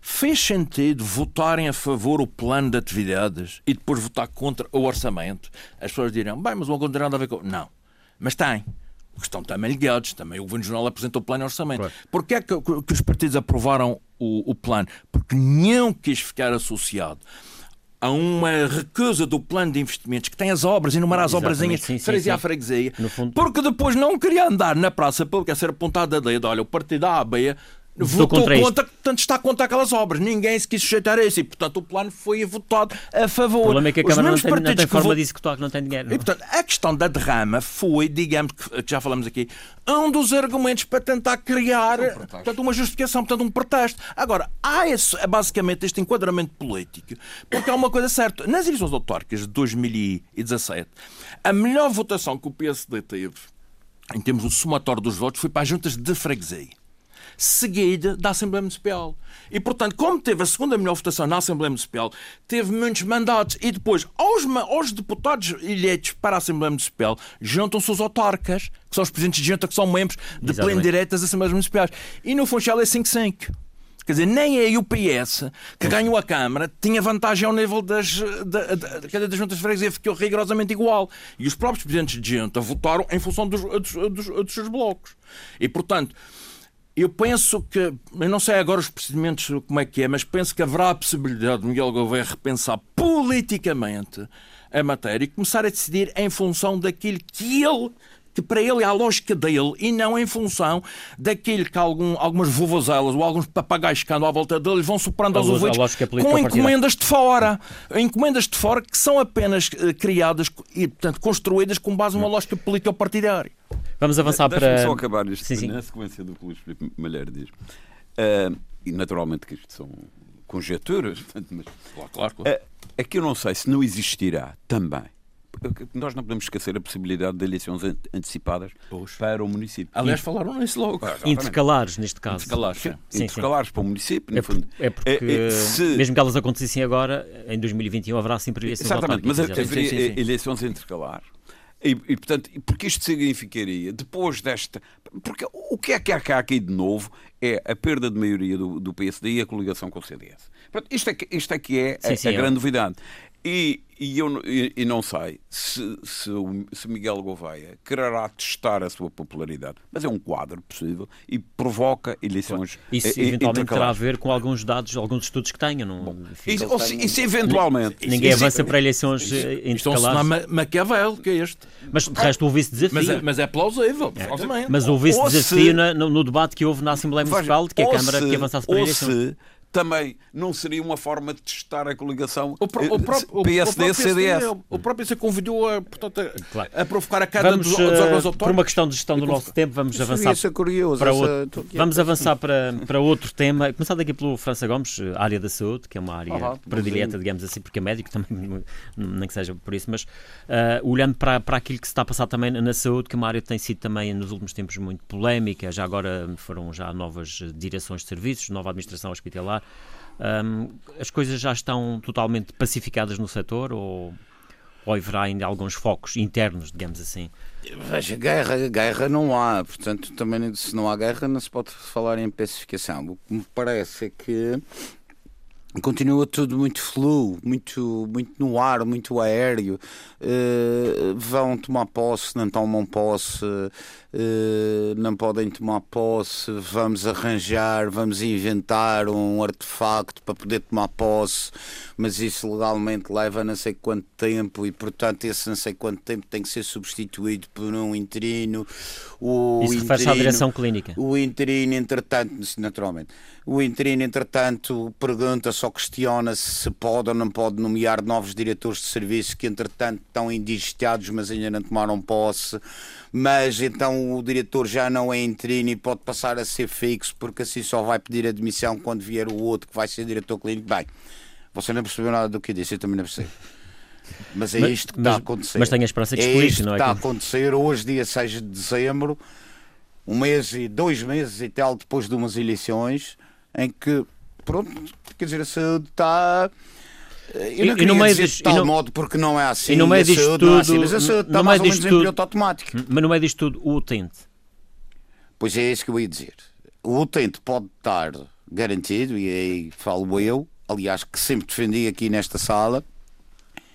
fez sentido votarem a favor o plano de atividades e depois votar contra o orçamento? As pessoas dirão, bem, mas não tem nada a ver com. Não. Mas tem. Porque estão também ligados. Também o Governo Jornal apresentou o plano e orçamento. Claro. Porquê é que, que os partidos aprovaram o, o plano? Porque nenhum quis ficar associado a uma recusa do plano de investimentos que tem as obras, enumerar as obrazinhas, freguesia a freguesia, porque depois não queria andar na praça pública a ser apontado a dedo. Olha, o partido a B votou contra, contra portanto está contra aquelas obras. Ninguém se quis sujeitar a isso e, portanto, o plano foi votado a favor. O problema é que a Câmara não tem, não tem forma de executar, que não tem dinheiro. Não? E, portanto, a questão da derrama foi, digamos, que já falamos aqui, um dos argumentos para tentar criar um portanto, uma justificação, portanto, um protesto. Agora, há esse, basicamente este enquadramento político, porque há uma coisa certa. Nas eleições autárquicas de 2017, a melhor votação que o PSD teve, em termos do somatório dos votos, foi para as juntas de freguesia seguida da Assembleia Municipal. E, portanto, como teve a segunda melhor votação na Assembleia Municipal, teve muitos mandatos e depois, aos, aos deputados eleitos para a Assembleia Municipal, juntam-se os autarcas, que são os presidentes de junta, que são membros de pleno direito das Assembleias Municipais. E no Funchal é 5-5. Quer dizer, nem a UPS, que ganhou a Câmara, tinha vantagem ao nível das, da, da, das juntas de freguesia, ficou rigorosamente igual. E os próprios presidentes de junta votaram em função dos, dos, dos, dos seus blocos. E, portanto, eu penso que, eu não sei agora os procedimentos como é que é, mas penso que haverá a possibilidade de Miguel Gouveia repensar politicamente a matéria e começar a decidir em função daquilo que ele que para ele é a lógica dele e não em função daquilo que algum, algumas vovozelas ou alguns papagaios que andam à volta dele vão soprando aos ouvidos com encomendas de fora. Encomendas de fora que são apenas uh, criadas e, portanto, construídas com base numa lógica político-partidária. Vamos avançar para. só acabar isto sim, sim. na sequência do que o Luís Filipe Malheiro diz. Uh, e naturalmente que isto são conjecturas, mas. Claro, claro. claro. Uh, aqui eu não sei se não existirá também nós não podemos esquecer a possibilidade de eleições antecipadas Poxa. para o município. Aliás, falaram nisso logo. Intercalares, neste caso. Intercalares, sim. sim, Intercalares sim. para o município. É, por, é porque, é, é, se... mesmo que elas acontecessem agora, em 2021 haverá sempre eleições Exatamente, mas haveria eleições intercalares. E, e, portanto, porque isto significaria, depois desta. Porque o que é que há cá aqui de novo é a perda de maioria do, do PSD e a coligação com o CDS. Portanto, isto, é, isto é que é sim, a, sim, a é. grande novidade. E, e eu e, e não sei se, se, se, Miguel Gouveia quererá testar a sua popularidade, mas é um quadro possível e provoca eleições. Isso eventualmente terá a ver com alguns dados, alguns estudos que tenham. Não, Bom, isso, isso, isso, eventualmente. Ninguém isso, avança para eleições intercalares. Isto é um Maquiavel, que é este. Mas de resto houve esse desafio. Mas é, mas é plausível. É. Mas houve esse desafio se, no, no, debate que houve na Assembleia Municipal de que a Câmara se, que avançasse para eleições também não seria uma forma de testar a coligação o, pro, o próprio, PSD-CDS. O, o próprio se convidou a, portanto, a, claro. a provocar a queda vamos, dos, dos órgãos uh, Por uma questão de gestão do nosso tempo, vamos avançar, curioso, para, outro, vamos avançar para, para outro tema. Começando aqui pelo França Gomes, uh, área da saúde, que é uma área uhum, predileta, digamos assim, porque é médico também, nem que seja por isso, mas uh, olhando para, para aquilo que se está a passar também na saúde, que é uma área que tem sido também nos últimos tempos muito polémica, já agora foram já novas direções de serviços, nova administração hospitalar. Um, as coisas já estão totalmente pacificadas no setor ou, ou haverá ainda alguns focos internos, digamos assim? Veja, guerra, guerra não há, portanto, também se não há guerra não se pode falar em pacificação. O que me parece é que continua tudo muito fluo, muito, muito no ar, muito aéreo. Uh, vão tomar posse, não tomam posse, uh, não podem tomar posse. Vamos arranjar, vamos inventar um artefacto para poder tomar posse, mas isso legalmente leva não sei quanto tempo e, portanto, esse não sei quanto tempo tem que ser substituído por um interino. O isso refere-se à direção clínica. O interino, entretanto, naturalmente, o interino, entretanto, pergunta só questiona se pode ou não pode nomear novos diretores de serviço que, entretanto, estão indigestados, mas ainda não tomaram posse. Mas então o diretor já não é interino e pode passar a ser fixo, porque assim só vai pedir admissão quando vier o outro que vai ser diretor clínico. Bem, você não percebeu nada do que eu disse, eu também não percebo. Mas é isto que mas, está a acontecer. Mas tenho a esperança que é explique, isto não é? que está a acontecer hoje, dia 6 de dezembro, um mês e dois meses e tal depois de umas eleições, em que, pronto, quer dizer, a saúde está. Eu não e, e no meio dizer de tal no, modo porque não é assim. E no meio disto saúde, tudo, não é assim, mas a saúde está mais ou menos tudo, em piloto automático. Mas no meio disto tudo, o utente. Pois é isso que eu ia dizer. O utente pode estar garantido, e aí falo eu, aliás, que sempre defendi aqui nesta sala.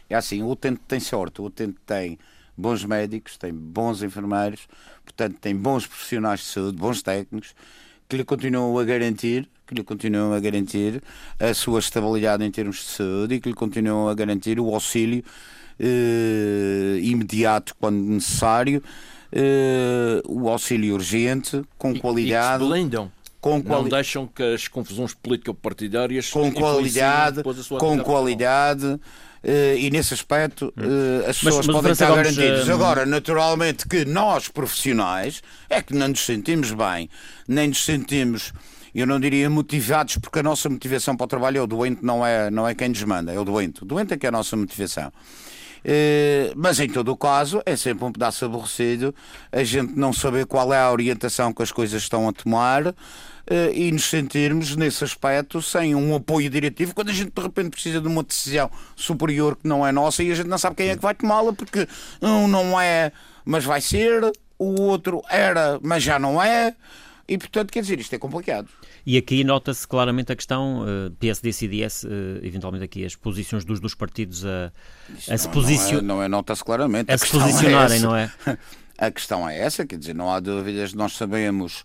É assim, o utente tem sorte, o utente tem bons médicos, tem bons enfermeiros, portanto tem bons profissionais de saúde, bons técnicos, que lhe continuam a garantir que lhe continuam a garantir a sua estabilidade em termos de saúde e que lhe continuam a garantir o auxílio eh, imediato quando necessário, eh, o auxílio urgente, com qualidade. E que se blindam. com quali... Não deixam que as confusões político-partidárias com qualidade, com qualidade. Uh, e nesse aspecto uh, as pessoas mas, mas podem estar garantidas. Uh... Agora, naturalmente que nós, profissionais, é que não nos sentimos bem, nem nos sentimos, eu não diria motivados, porque a nossa motivação para o trabalho é o doente, não é, não é quem nos manda, é o doente. O doente é que é a nossa motivação. Uh, mas em todo o caso é sempre um pedaço aborrecido a gente não saber qual é a orientação que as coisas estão a tomar, uh, e nos sentirmos nesse aspecto sem um apoio diretivo quando a gente de repente precisa de uma decisão superior que não é nossa e a gente não sabe quem é que vai tomá-la porque um não é, mas vai ser, o outro era, mas já não é. E, portanto, quer dizer, isto é complicado. E aqui nota-se claramente a questão uh, eh, PSD-CDS, uh, eventualmente aqui as posições dos, dos partidos a, a se posicionarem. Não é, não é nota-se claramente. A, a se é posicionarem, é não é? A questão é essa, quer dizer, não há dúvidas, nós sabemos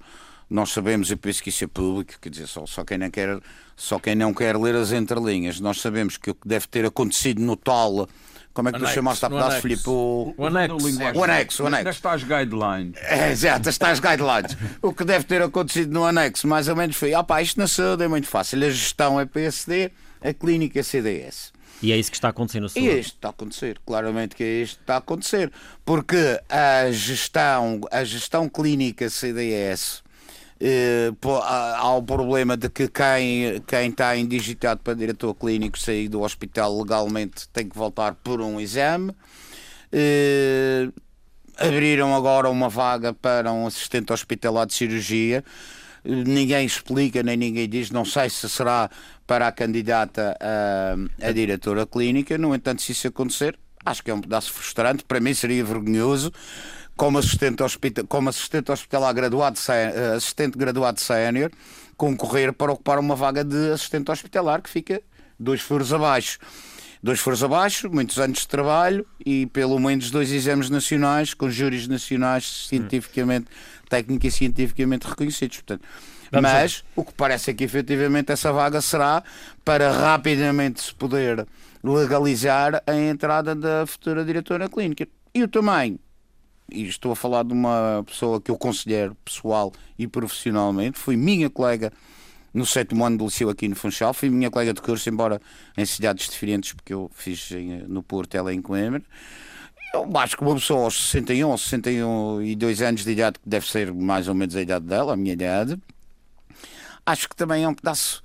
nós sabemos, e penso que isso é público, quer dizer, só, só, quem não quer, só quem não quer ler as entrelinhas, nós sabemos que o que deve ter acontecido no tal. Como é que tu chamaste a pedaço, Filipe? O, o anexo. O anexo, o anexo. Das tais guidelines. É, exato, das tais guidelines. o que deve ter acontecido no anexo, mais ou menos, foi: ah pá, isto na saúde é muito fácil. A gestão é PSD, a clínica é CDS. E é isso que está acontecendo no saúde. E é isto está a acontecer, claramente que é isto que está a acontecer. Porque a gestão, a gestão clínica CDS eh, há o problema de que quem, quem está indigitado para diretor clínico sair do hospital legalmente tem que voltar por um exame. Eh, abriram agora uma vaga para um assistente hospitalar de cirurgia. Ninguém explica, nem ninguém diz, não sei se será para a candidata a, a diretora clínica. No entanto, se isso acontecer, acho que é um pedaço frustrante. Para mim seria vergonhoso como assistente, hospital, como assistente hospitalar graduado, eh, assistente graduado sénior, concorrer para ocupar uma vaga de assistente hospitalar que fica dois furos abaixo. Dois furos abaixo, muitos anos de trabalho e pelo menos dois exames nacionais com júris nacionais cientificamente, técnica e cientificamente reconhecidos. Portanto, mas o que parece é que efetivamente essa vaga será para rapidamente se poder legalizar a entrada da futura diretora clínica. E o tamanho e estou a falar de uma pessoa que eu considero pessoal e profissionalmente, foi minha colega no sétimo ano do liceu aqui no Funchal, foi minha colega de curso, embora em cidades diferentes, porque eu fiz no Porto, ela em Coimbra. Eu acho que uma pessoa aos 61 ou 62 anos de idade, que deve ser mais ou menos a idade dela, a minha idade, acho que também é um pedaço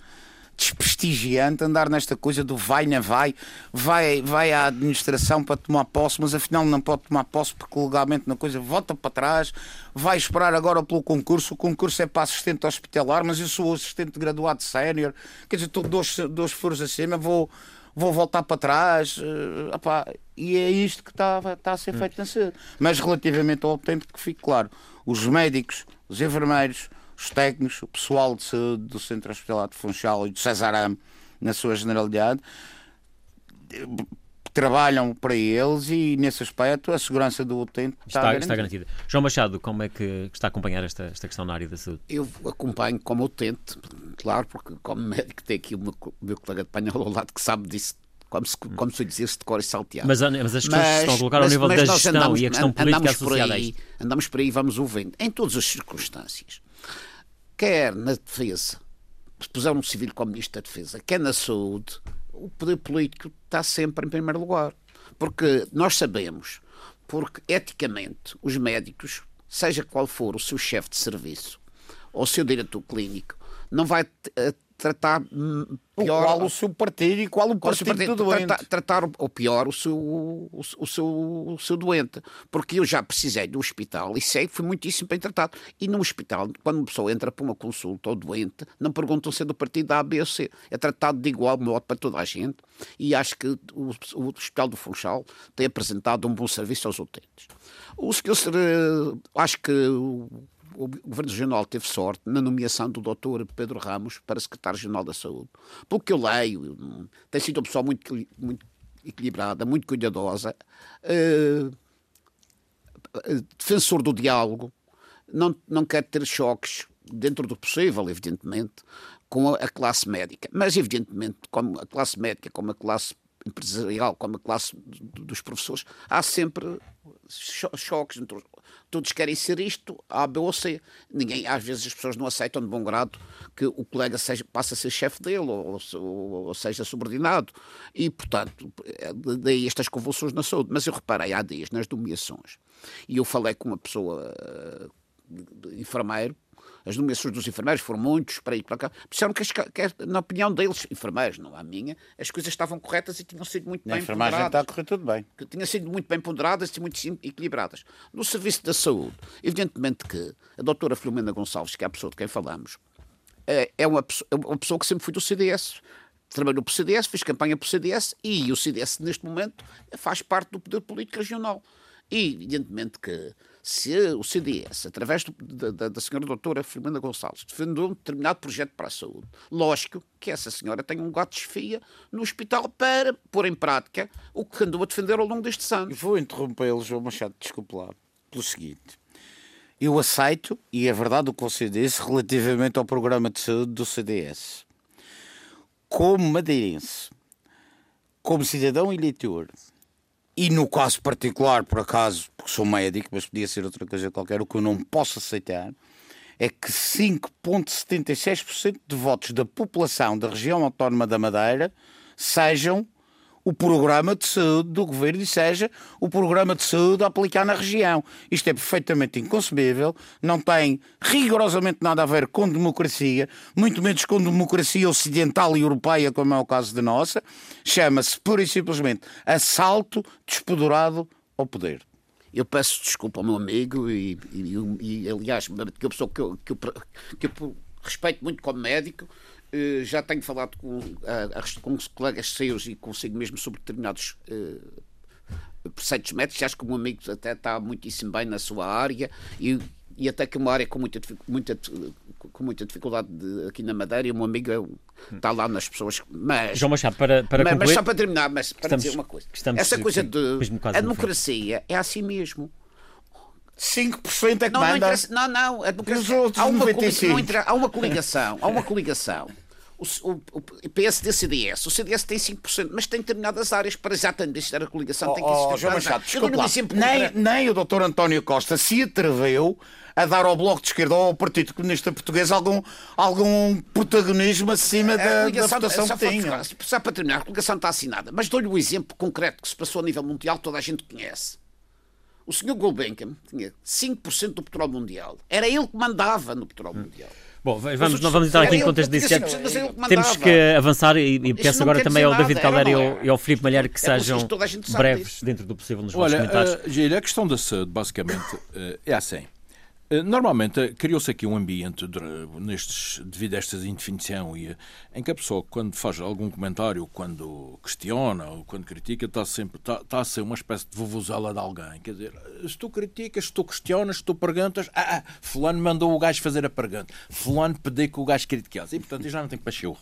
desprestigiante andar nesta coisa do vai na vai, vai, vai à administração para tomar posse, mas afinal não pode tomar posse porque legalmente na coisa volta para trás, vai esperar agora pelo concurso, o concurso é para assistente hospitalar, mas eu sou assistente graduado sénior, quer dizer, estou dois, dois furos acima, vou vou voltar para trás. Uh, opá, e é isto que está, está a ser feito na saúde. Mas relativamente ao tempo, que fique claro, os médicos, os enfermeiros, os técnicos, o pessoal de saúde do Centro Hospitalar de Funchal e do Cesarame, na sua generalidade, trabalham para eles e, nesse aspecto, a segurança do utente está, está, garantida. está garantida. João Machado, como é que está a acompanhar esta, esta questão na área da saúde? Eu acompanho como utente, claro, porque como médico tem aqui o meu, o meu colega de painel ao lado que sabe disso como se, como se dizia-se de cor e salteado. Mas, mas as questões estão a colocar mas, ao nível da gestão andamos, e a questão política associada aí, a isto. Andamos por aí e vamos ouvindo, em todas as circunstâncias quer na defesa, puser um civil como ministro da defesa, quer na saúde, o poder político está sempre em primeiro lugar. Porque nós sabemos, porque eticamente os médicos, seja qual for o seu chefe de serviço ou o seu diretor clínico, não vai eh, tratar pior. Qual o seu partido e qual o partido, qual o partido do doente. Tratar, tratar o pior o seu, o, o, seu, o seu doente. Porque eu já precisei do hospital e sei que fui muitíssimo bem tratado. E no hospital, quando uma pessoa entra para uma consulta ou doente, não perguntam se é do partido A, B ou C. É tratado de igual modo para toda a gente. E acho que o, o Hospital do Funchal tem apresentado um bom serviço aos utentes. O senhor, acho que o Governo Regional teve sorte na nomeação do Dr. Pedro Ramos para Secretário Regional da Saúde. Pelo que eu leio, tem sido uma pessoa muito, muito equilibrada, muito cuidadosa, uh, defensor do diálogo, não, não quer ter choques dentro do possível, evidentemente, com a classe médica. Mas, evidentemente, como a classe médica, como a classe empresarial, como a classe dos professores, há sempre choques entre todos querem ser isto, A, B ou C. Ninguém, às vezes as pessoas não aceitam de bom grado que o colega seja, passe a ser chefe dele ou, ou, ou, seja subordinado. E, portanto, é daí estas convulsões na saúde. Mas eu reparei há dias nas nomeações e eu falei com uma pessoa, uh, enfermeiro, as nomeações dos enfermeiros foram muitos para ir para cá. Disseram que, que, na opinião deles, enfermeiros, não a minha, as coisas estavam corretas e tinham sido muito na bem enfermagem ponderadas. está a correr tudo bem. Que tinham sido muito bem ponderadas e muito equilibradas. No serviço da saúde, evidentemente que a doutora Filomena Gonçalves, que é a pessoa de quem falamos, é, é uma, é uma pessoa que sempre foi do CDS trabalhou para o CDS, fez campanha para o CDS e o CDS, neste momento, faz parte do poder político regional. E, evidentemente, que se o CDS, através do, da, da senhora doutora Filomena Gonçalves, defendeu um determinado projeto para a saúde, lógico que essa senhora tem um gato de desfia no hospital para pôr em prática o que andou a defender ao longo destes anos. Vou interrompê-lo, João Machado, desculpe lá, pelo seguinte. Eu aceito, e é verdade o que você disse, relativamente ao programa de saúde do CDS. Como madeirense, como cidadão eleitor, e no caso particular, por acaso, porque sou médico, mas podia ser outra coisa qualquer, o que eu não posso aceitar é que 5,76% de votos da população da região autónoma da Madeira sejam o programa de saúde do governo e seja o programa de saúde a aplicar na região. Isto é perfeitamente inconcebível, não tem rigorosamente nada a ver com democracia, muito menos com democracia ocidental e europeia, como é o caso da nossa. Chama-se pura e simplesmente assalto despodurado ao poder. Eu peço desculpa ao meu amigo e, e, e aliás, que eu, que, eu, que, eu, respeito muito como médico, eh, já tenho falado com, com colegas seus e consigo mesmo sobre determinados uh, preceitos médicos. Acho que o meu amigo até está muitíssimo bem na sua área e, e até que é uma área com muita, muita, com muita dificuldade de, aqui na Madeira e o meu amigo é, está lá nas pessoas. Mas, João Machado, para, para mas, concluir... mas só para terminar, mas para estamos, dizer uma coisa. Essa coisa de. A democracia é assim mesmo. 5% é que não, manda. Não, não, não. A democracia, há, uma, há uma coligação. Há uma coligação o, o, o PSD-CDS, o CDS tem 5%, mas tem determinadas áreas para exatamente deixar a coligação. Oh, tem que existir oh, Machado, desculpa lá, nem, nem o doutor António Costa se atreveu a dar ao Bloco de Esquerda ou ao Partido Comunista Português algum, algum protagonismo acima da, da votação que tinha. Só para terminar, a coligação está assinada, mas dou-lhe o um exemplo concreto que se passou a nível mundial, toda a gente conhece. O senhor Gulbenkian tinha 5% do petróleo mundial. Era ele que mandava no petróleo hum. mundial. Bom, vamos, não vamos entrar aqui em contexto disso. Temos que avançar e, e peço agora também ao David Caldeira e ao, e ao Filipe Malheiro que é sejam breves dentro do possível nos vossos comentários. Olha, uh, a questão da saúde, basicamente, uh, é assim. Eh, normalmente criou-se aqui um ambiente nestes, devido a esta indefinição e, em que a pessoa, quando faz algum comentário, quando questiona ou quando critica, está sempre está, está a ser uma espécie de vovuzela de alguém. Quer dizer, se tu criticas, se tu questionas, se tu perguntas, ah, ah fulano mandou o gajo fazer a pergunta, fulano pediu que o gajo criticasse. E, portanto, já não tem pachorro.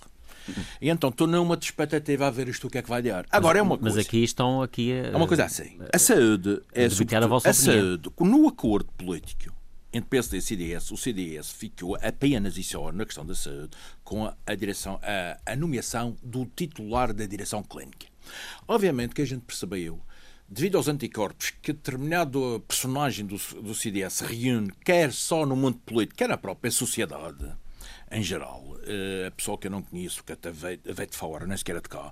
E então estou numa expectativa a ver isto o que é que vai dar. Agora mas, é uma coisa. Mas aqui estão aqui a, é uma coisa assim. A saúde é a, a, vossa a saúde no acordo político entre PSD e CDS, o CDS ficou apenas e só na questão da saúde com a, direção, a, a, nomeação do titular da direção clínica. Obviamente que a gente percebeu, devido aos anticorpos que determinado personagem do, do CDS reúne, quer só no mundo político, quer na própria sociedade em geral, uh, a pessoa que eu não conheço, que até veio, veio de fora, nem sequer é de cá,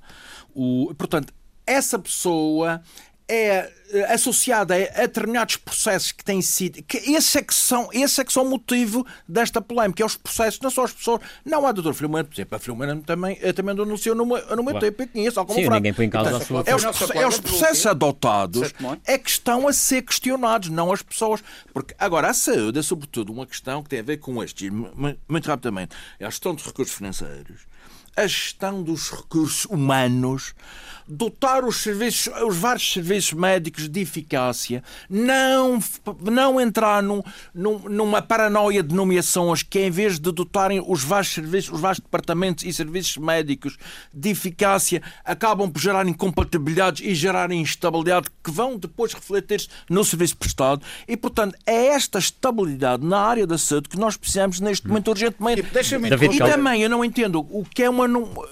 o, portanto, essa pessoa é eh, associada a, determinados processos que têm sido. que esse é que são, esse é que são o motivo desta polémica. É os processos, não só as pessoas. Não há doutor Filomeno, por exemplo, a Filomeno também, eh, também anunciou no meu, no meu tempo, eu conheço, como Sim, ninguém põe em causa sua é os, é os processos adotados é que estão a ser questionados, não as pessoas. Porque agora a saúde é sobretudo uma questão que tem a ver com este, muito rapidamente, é a gestão dos recursos financeiros a gestão dos recursos humanos, dotar os, serviços, os vários serviços médicos de eficácia, não, não entrar num, num, numa paranoia de nomeações que, em vez de dotarem os vários serviços, os vários departamentos e serviços médicos de eficácia, acabam por gerar incompatibilidades e gerar instabilidade que vão depois refletir-se no serviço prestado. E, portanto, é esta estabilidade na área da saúde que nós precisamos neste momento urgentemente. E, e também eu não entendo o que é uma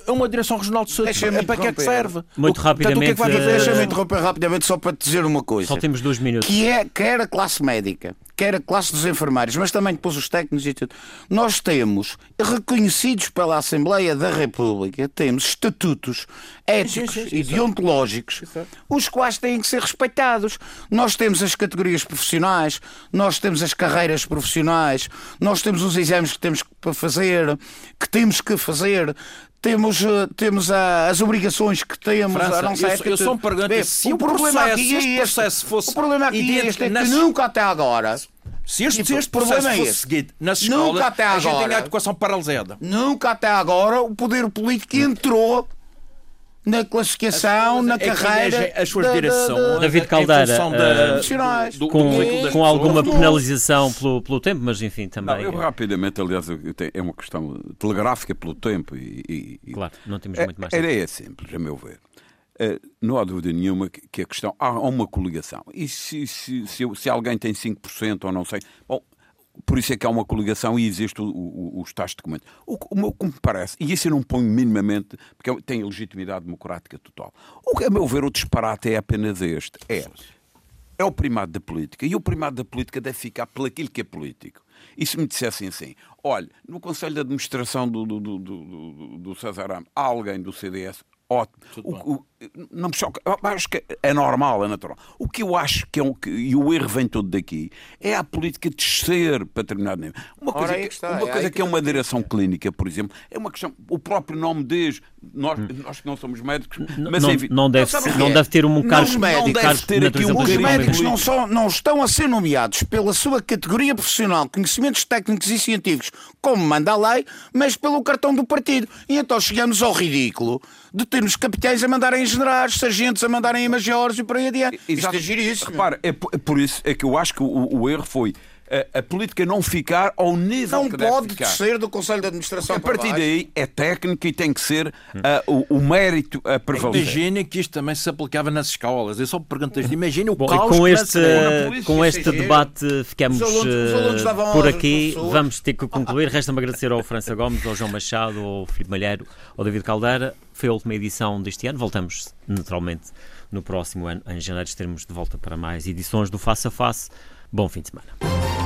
é uma direção regional de saúde. É para que é que serve? Muito rapidamente. o que é que vai fazer? Deixa-me interromper rapidamente só para te dizer uma coisa. Só temos dois minutos. Que é, quer a classe médica, quer a classe dos enfermeiros, mas também depois os técnicos e tudo. Nós temos, reconhecidos pela Assembleia da República, temos estatutos éticos sim, sim, sim, e deontológicos, os quais têm que ser respeitados. Nós temos as categorias profissionais, nós temos as carreiras profissionais, nós temos os exames que temos que fazer, que temos que fazer, temos, eh, temos as obrigações que temos. França, não sei, eu, eu só me pergunto se o, problema processo, aqui é este, processo fosse. O problema aqui é este, é que nas... nunca até agora. Se este, se este problema é fosse seguido nas escolas, nunca até agora, a gente tem a educação paralisada. Nunca até agora o poder político entrou na classificação, na é carreira. As suas direções. David Caldeira, uh, com, com alguma penalização pelo, pelo tempo, mas enfim, também. Não, eu rapidamente, aliás, eu tenho, é uma questão telegráfica pelo tempo e. e claro, não temos muito mais tempo. A ideia é simples, a meu ver. Uh, não há dúvida nenhuma que a questão. Há uma coligação. E se, se, se, se alguém tem 5% ou não sei. Bom, por isso é que há uma coligação e existe o, o, os tais documentos. O, o, que me parece, e isso eu não ponho minimamente, porque tem legitimidade democrática total. O que, a meu ver, o disparate é apenas este. É, é o primado da política. E o primado da política deve ficar pelo aquilo que é político. E se me dissessem assim, olha, no Conselho de Administração do, do, do, do, do César Am, há alguém do CDS, ótimo. O, o, não me choca. Eu acho que é normal, é natural. O que eu acho que é um, que, e o erro vem todo daqui, é a política descer para terminar. Uma coisa, que, está, uma é coisa que, é uma direção clínica, por exemplo, é uma questão. O próprio nome diz. Nós, nós que não somos médicos, mas não, enfim, não, deve, ser, não deve ter um cargo. Não, médicos, não deve ter aqui um Os médicos não, só, não estão a ser nomeados pela sua categoria profissional, conhecimentos técnicos e científicos, como manda a lei, mas pelo cartão do partido. E então chegamos ao ridículo de termos capitães a mandarem generais, sargentos a mandarem em majores e por aí adiante. Exato. Isto é giríssimo. Repara, é, é por isso é que eu acho que o, o erro foi a, a, política não ficar ao nível não que pode ficar. descer do Conselho de Administração Porque a partir daí é técnica e tem que ser uh, o, o, mérito a prevalecer. Imagina que isto também se aplicava nas escolas. Eu só pergunto imagina o Bom, caos com este, com este debate ficamos os alunos, os alunos uh, por aqui. Vamos ter que concluir. Resta-me agradecer ao França Gomes, ao João Machado, ao Filipe Malheiro, ao David Caldeira. Foi a última edição deste ano. Voltamos naturalmente no próximo ano, em janeiro, estaremos de volta para mais edições do Face a Face. Bom fim de semana.